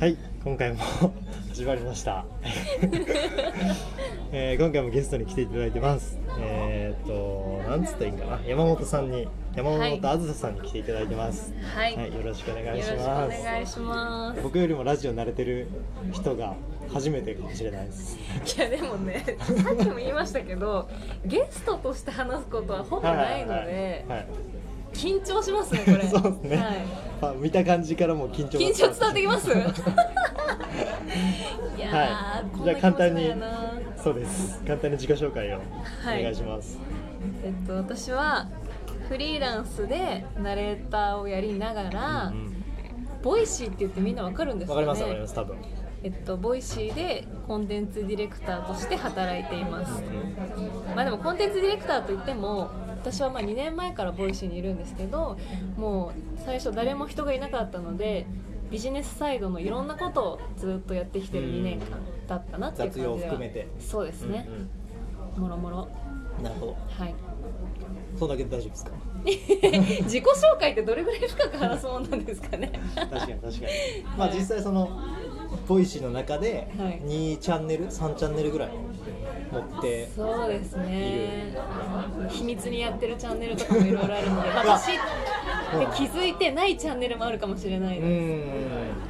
はい。今回も 始まりました、えー今回もゲストに来ていただいてます。えーっとなんつったらいいんかな。山本さんに山本あずささんに来ていただいてます。はい、はい、よろしくお願いしよろしくおます願いします。僕よりもラジオ慣れてる人が初めてかもしれないです。いやでもね、さっきも言いましたけど、ゲストとして話すことはほぼないので、はいはいはい緊張しますねこれ。そうですね、はい。あ見た感じからもう緊張が緊張伝わってきます？いやー、はい。じゃあ簡単にそうです。簡単に自己紹介をはい。お願いします、えっと私はフリーランスでナレーターをやりながら、うん Voicy って言ってみんなわかるんですかね。わかりますわかります多分。えっと、 Voicy でコンテンツディレクターとして働いています、まあでもコンテンツディレクターといっても私はまあ2年前から Voicy にいるんですけどもう最初誰も人がいなかったのでビジネスサイドのいろんなことをずっとやってきてる2年間だったなっていう感じでは。雑用含めて。そうですね、うんもろもろ。うんなるほど。はい。そんだけで大丈夫ですか？自己紹介ってどれぐらい深く話すもんなんですかね。確かに確かに。まあ実際その Voicy の中ではい。2チャンネル？3チャンネルぐらい持ってそうですね。秘密にやってるチャンネルとかもいろいろあるので私って気づいてないチャンネルもあるかもしれないうで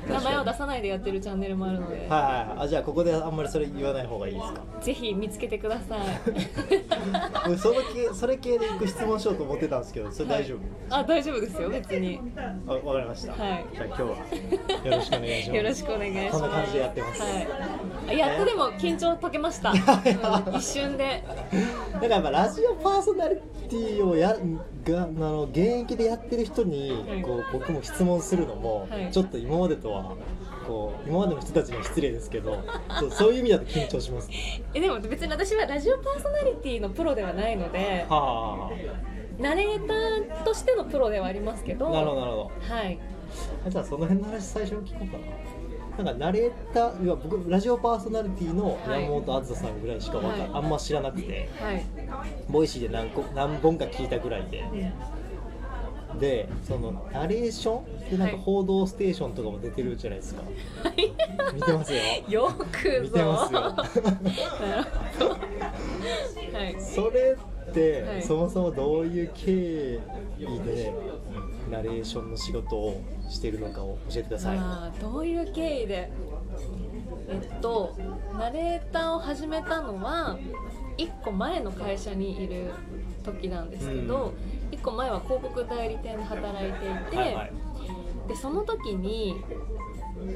す。ん。名前を出すさないでやってるチャンネルもあるので。はいはい。はいあじゃあここであんまりそれ言わない方がいいですか？ぜひ見つけてください。僕 その系それ系で一個質問しようと思ってたんですけどそれ大丈夫、あ大丈夫ですよ別に。あわかりました、はい。じゃあ今日はよろしくお願いします。よろしくお願いします。こんな感じでやってます。はい。あやっとでも緊張解けました、う ん一瞬で。だからやっぱラジオパーソナリティをやがあの現役でやってる人にはい。こう僕も質問するのも、はい。ちょっと今までとはこう今までの人たちには失礼ですけどそうそういう意味だと緊張します、えでも別に私はラジオパーソナリティのプロではないのではナレーターとしてのプロではありますけどあなるほどなるほど。はい。あじゃあその辺の話最初に聞こうかな。なんかナレーターいや僕ラジオパーソナリティの山本あずささんぐらいしかわか、はい。あんま知らなくてはい、 Voicy で何個何本か聞いたぐらいでうんでそのナレーション？でなんかはい。報道ステーションとかも出てるじゃないですか、見てますよ。よくぞ。見てますよ。はい。それって、はい。そもそもどういう経緯でナレーションの仕事をしてるのかを教えてください。あーどういう経緯で？えっとナレーターを始めたのは1個前の会社にいる時なんですけど、1個前は広告代理店で働いていて、はいはい。でその時に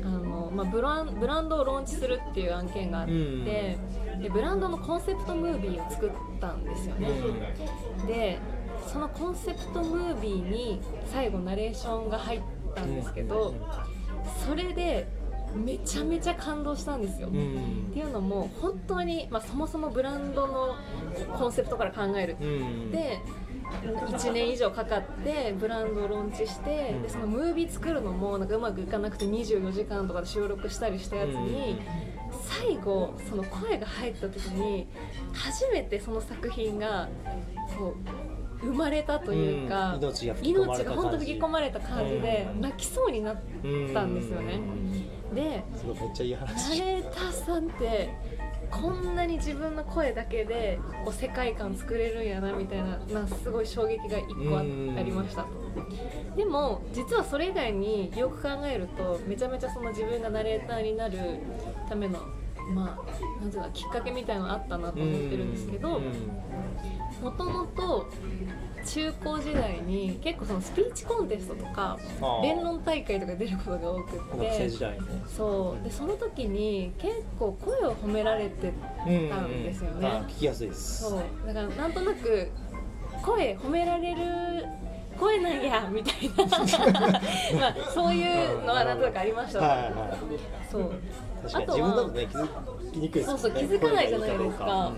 あの、まあ、ブランブランドをローンチするっていう案件があって、うん。でブランドのコンセプトムービーを作ったんですよね。でそのコンセプトムービーに最後ナレーションが入ったんですけど、それでめちゃめちゃ感動したんですよ。うんうん。っていうのも本当に、まあ、そもそもブランドのコンセプトから考える。うん。で1年以上かかってブランドをローンチしてうん。でそのムービー作るのもなんかうまくいかなくて24時間とかで収録したりしたやつに最後その声が入った時に初めてその作品がこう生まれたというか、うん。命が本当吹き込まれた感じでうん。泣きそうになったんですよね。でめっちゃいさんってこんなに自分の声だけでこう世界観作れるんやなみたいななすごい衝撃が1個ありました。とでも実はそれ以外によく考えるとめちゃめちゃその自分がナレーターになるためのまあなんていうかきっかけみたいなのあったなと思ってるんですけどもともと中高時代に結構そのスピーチコンテストとか弁論大会とか出ることが多くって。学生時代ねそう。でその時に結構声を褒められてたんですよね、あ聞きやすいです。そう。だからなんとなく声褒められる声なんやみたいな。まあそういうのはなんとなくありました、はいはい。そう。あとはね気づきにくいですそうそう気づかないじゃないですか。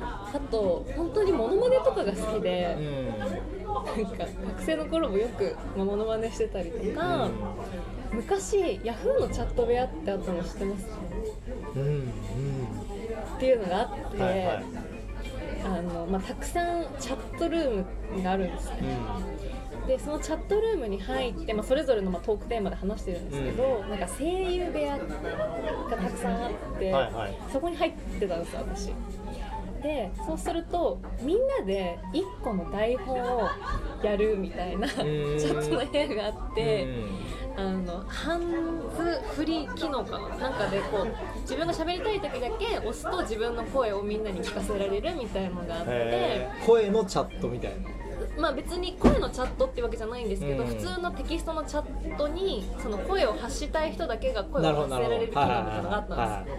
あと本当にモノマネとかが好きで、うん。なんか学生の頃もよくまあモノマネしてたりとか、昔ヤフーのチャット部屋ってあったの知ってます？うんうん。っていうのがあって、はいはいあのまあ、たくさんチャットルームがあるんですね。でそのチャットルームに入って、まあ、それぞれのまあトークテーマで話してるんですけど、なんか声優部屋がたくさんあって、はいはい。そこに入ってたんですよ私。でそうするとみんなで1個の台本をやるみたいな チャんットの部屋があって、あのハンズフリー機能かななんかでこう自分が喋りたい時だけ押すと自分の声をみんなに聞かせられるみたいのがあって声のチャットみたいな。まあ別に声のチャットってわけじゃないんですけど、うん。普通のテキストのチャットにその声を発したい人だけが声を発せられる機能みたいなのがあったんで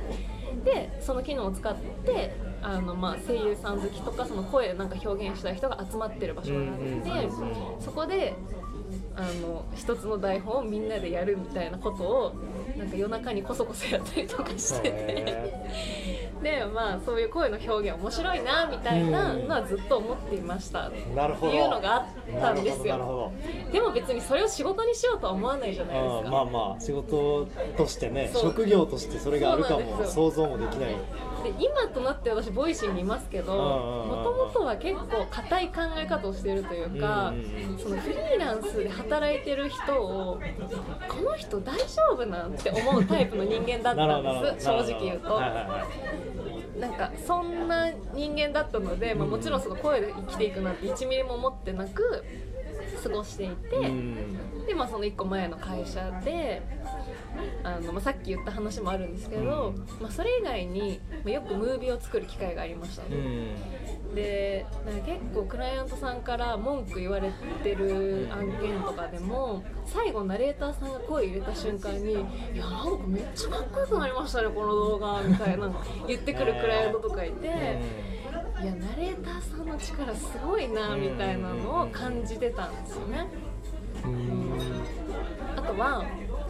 すでその機能を使ってあのまあ声優さん好きとかその声なんか表現したい人が集まってる場所があって、うんうんうん。そこであの一つの台本をみんなでやるみたいなことをなんか夜中にこそこそやったりとかして。てへ でまあそういう声の表現面白いなみたいなのはずっと思っていました。っていうのがあったんですなるほど。でも別にそれを仕事にしようとは思わないじゃないですか。うんまあまあ仕事としてね職業としてそれがあるかも想像もできない。で今となって私 Voicy にいますけどもともとは結構硬い考え方をしているというか、うんそのフリーランスで働いてる人をこの人大丈夫なんて思うタイプの人間だったんです正直言うと、はいはいはいなんかそんな人間だったので、まあ、もちろんその声で生きていくなんて1ミリも思ってなく過ごしていて、うん。でまあその1個前の会社であの、まあ、さっき言った話もあるんですけど、うん。まあ、それ以外に、まあ、よくムービーを作る機会がありましたね、うんでなんか結構クライアントさんから文句言われてる案件とかでも最後ナレーターさんが声入れた瞬間に「いやなんかめっちゃかっこよくなりましたねこの動画」みたいな言ってくるクライアントとかいて。いやナレーターさんの力すごいなみたいなのを感じてたんですよね。うんあとは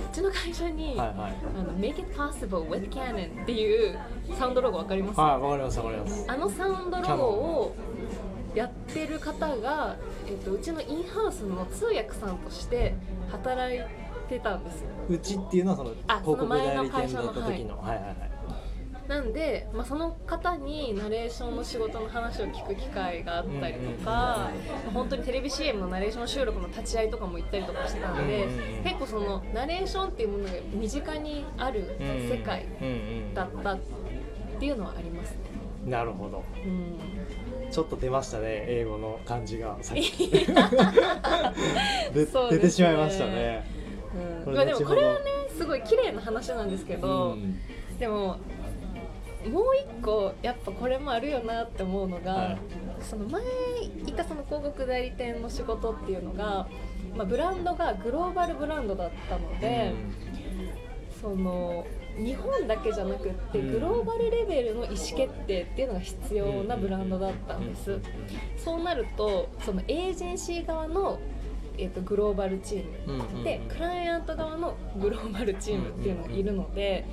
うちの会社に、はいはい。あの Make it possible with Canon っていうサウンドロゴわかります、はいわかりますわかります。あのサウンドロゴをやってる方が、えっと、うちのインハウスの通訳さんとして働いてたんですよ。うちっていうのはそのあ広告代理その前の。会店だった時のはいはいはいなんで、まあ、その方にナレーションの仕事の話を聞く機会があったりとか、まあ本当にテレビ CM のナレーション収録の立ち会いとかも行ったりとかしてたので、うんうんうん。結構そのナレーションっていうものが身近にある世界うんうんだったっていうのはありますね。なるほど。うん。ちょっと出ましたね英語の感じが 出てしまいましたね。うん。まあでもこれはねすごい綺麗な話なんですけど、うん。でももう一個やっぱこれもあるよなって思うのが、はい。その前いたその広告代理店の仕事っていうのが、まあ、ブランドがグローバルブランドだったので、その日本だけじゃなくってうん。グローバルレベルの意思決定っていうのが必要なブランドだったんです。そうなるとそのエージェンシー側のえー、とグローバルチームでクライアント側のグローバルチームっていうのがいるので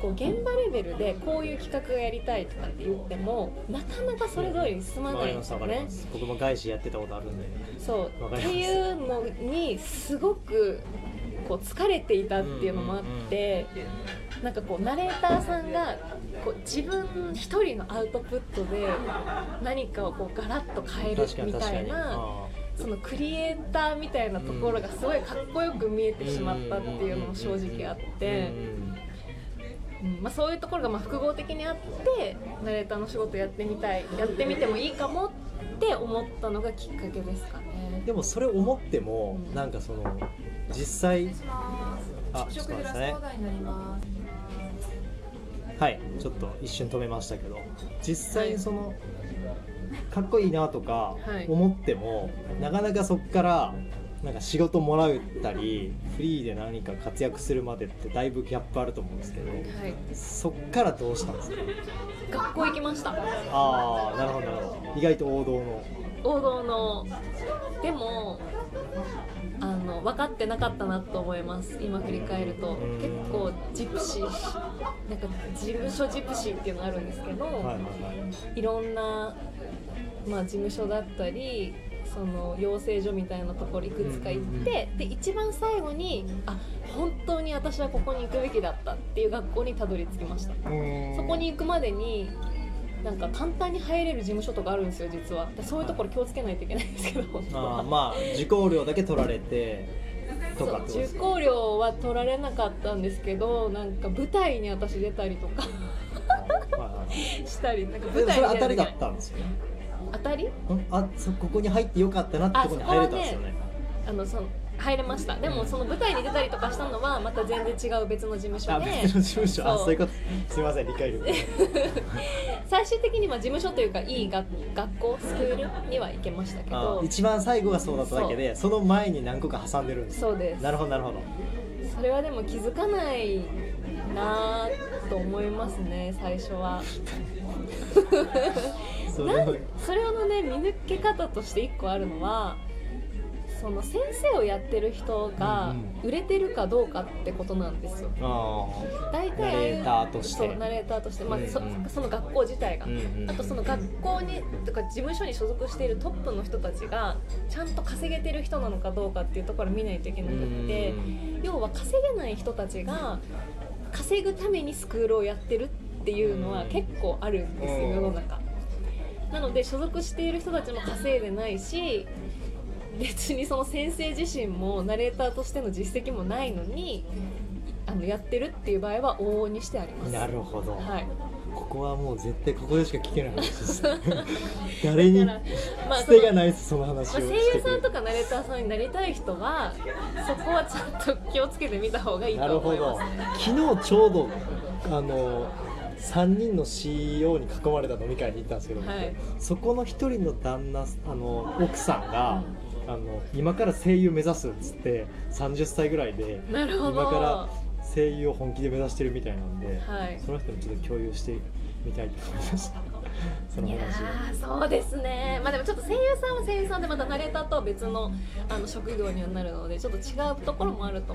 こう現場レベルでこういう企画がやりたいとかって言ってもなかなかそれ通りに進まないんですよね。僕も外資やってたことあるんで。そう。っていうのにすごくこう疲れていたっていうのもあって、なんかこうナレーターさんがこう自分一人のアウトプットで何かをこうガラッと変えるみたいな。あそのクリエイターみたいなところがすごいかっこよく見えてしまったっていうのも正直あって、うんまあ、そういうところがまあ複合的にあってナレーターの仕事やってみたいやってみてもいいかもって思ったのがきっかけですかね。でもそれ思ってもうん。なんかその実際あはいちょっと一瞬止めましたけど実際にその、かっこいいなとかはい。思っても、なかなかそこからなんか仕事もらったりフリーで何か活躍するまでってだいぶギャップあると思うんですけどはい、そっからどうしたんですか？学校行きました。ああなるほどなるほど。意外と王道の。王道の。でもあの分かってなかったなと思います。今振り返ると。うん。結構ジプシー。なんか事務所ジプシーっていうのがあるんですけど、はいはいはい。いろんな、まあ、事務所だったりその養成所みたいなところいくつか行って、で一番最後にあ本当に私はここに行くべきだったっていう学校にたどり着きました。そこに行くまでになんか簡単に入れる事務所とかあるんですよ実は。でそういうところ気をつけないといけないんですけどあまあ受講料だけ取られてとか受講料は取られなかったんですけどなんか舞台に私出たりとか したりなんか舞台にそれ当たりだったんですよね当たり？ん？あそここに入ってよかったなってとこに入れたんですよね。あのその入れました。でもその舞台に出たりとかしたのはまた全然違う別の事務所あで別の事務所。あそう。そういうこと。すみません理解力 最終的には事務所というかいい学学校スクールには行けましたけあど一番最後がそうだっただけでその前に何個か挟んでるんですそうです。なるほどなるほど。それはでも気づかないなぁと思いますね最初はそれはそれのね見抜け方として1個あるのはその先生をやってる人がうん売れてるかどうかってことなんですよ。あ大体ナレーターとして。そうナレーターとして、まあそうんうん。その学校自体が、うんうんあとその学校にとか事務所に所属しているトップの人たちがちゃんと稼げてる人なのかどうかっていうところを見ないといけなくって要は稼げない人たちが稼ぐためにスクールをやってるっていうのは結構あるんですようん。世の中なので所属している人たちも稼いでないし別にその先生自身もナレーターとしての実績もないのにあのやってるっていう場合は往々にしてあります。なるほど、はい。ここはもう絶対ここでしか聞けない話です。誰に捨てがないですその話をまあ、声優さんとかナレーターさんになりたい人はそこはちゃんと気をつけてみた方がいいなるほどと思います。昨日ちょうどあの3人の CEO に囲まれた飲み会に行ったんですけど、はい。そこの1人の旦那あの奥さんが、あの今から声優目指すっつって30歳ぐらいでなるほど。今から声優を本気で目指してるみたいなんで、はい。その人にちょっと共有してみたいと思いました。そのいや話ーそうですね。まあでもちょっと声優さんは声優さんでまたナレーターとは別のあの職業にはなるのでちょっと違うところもあると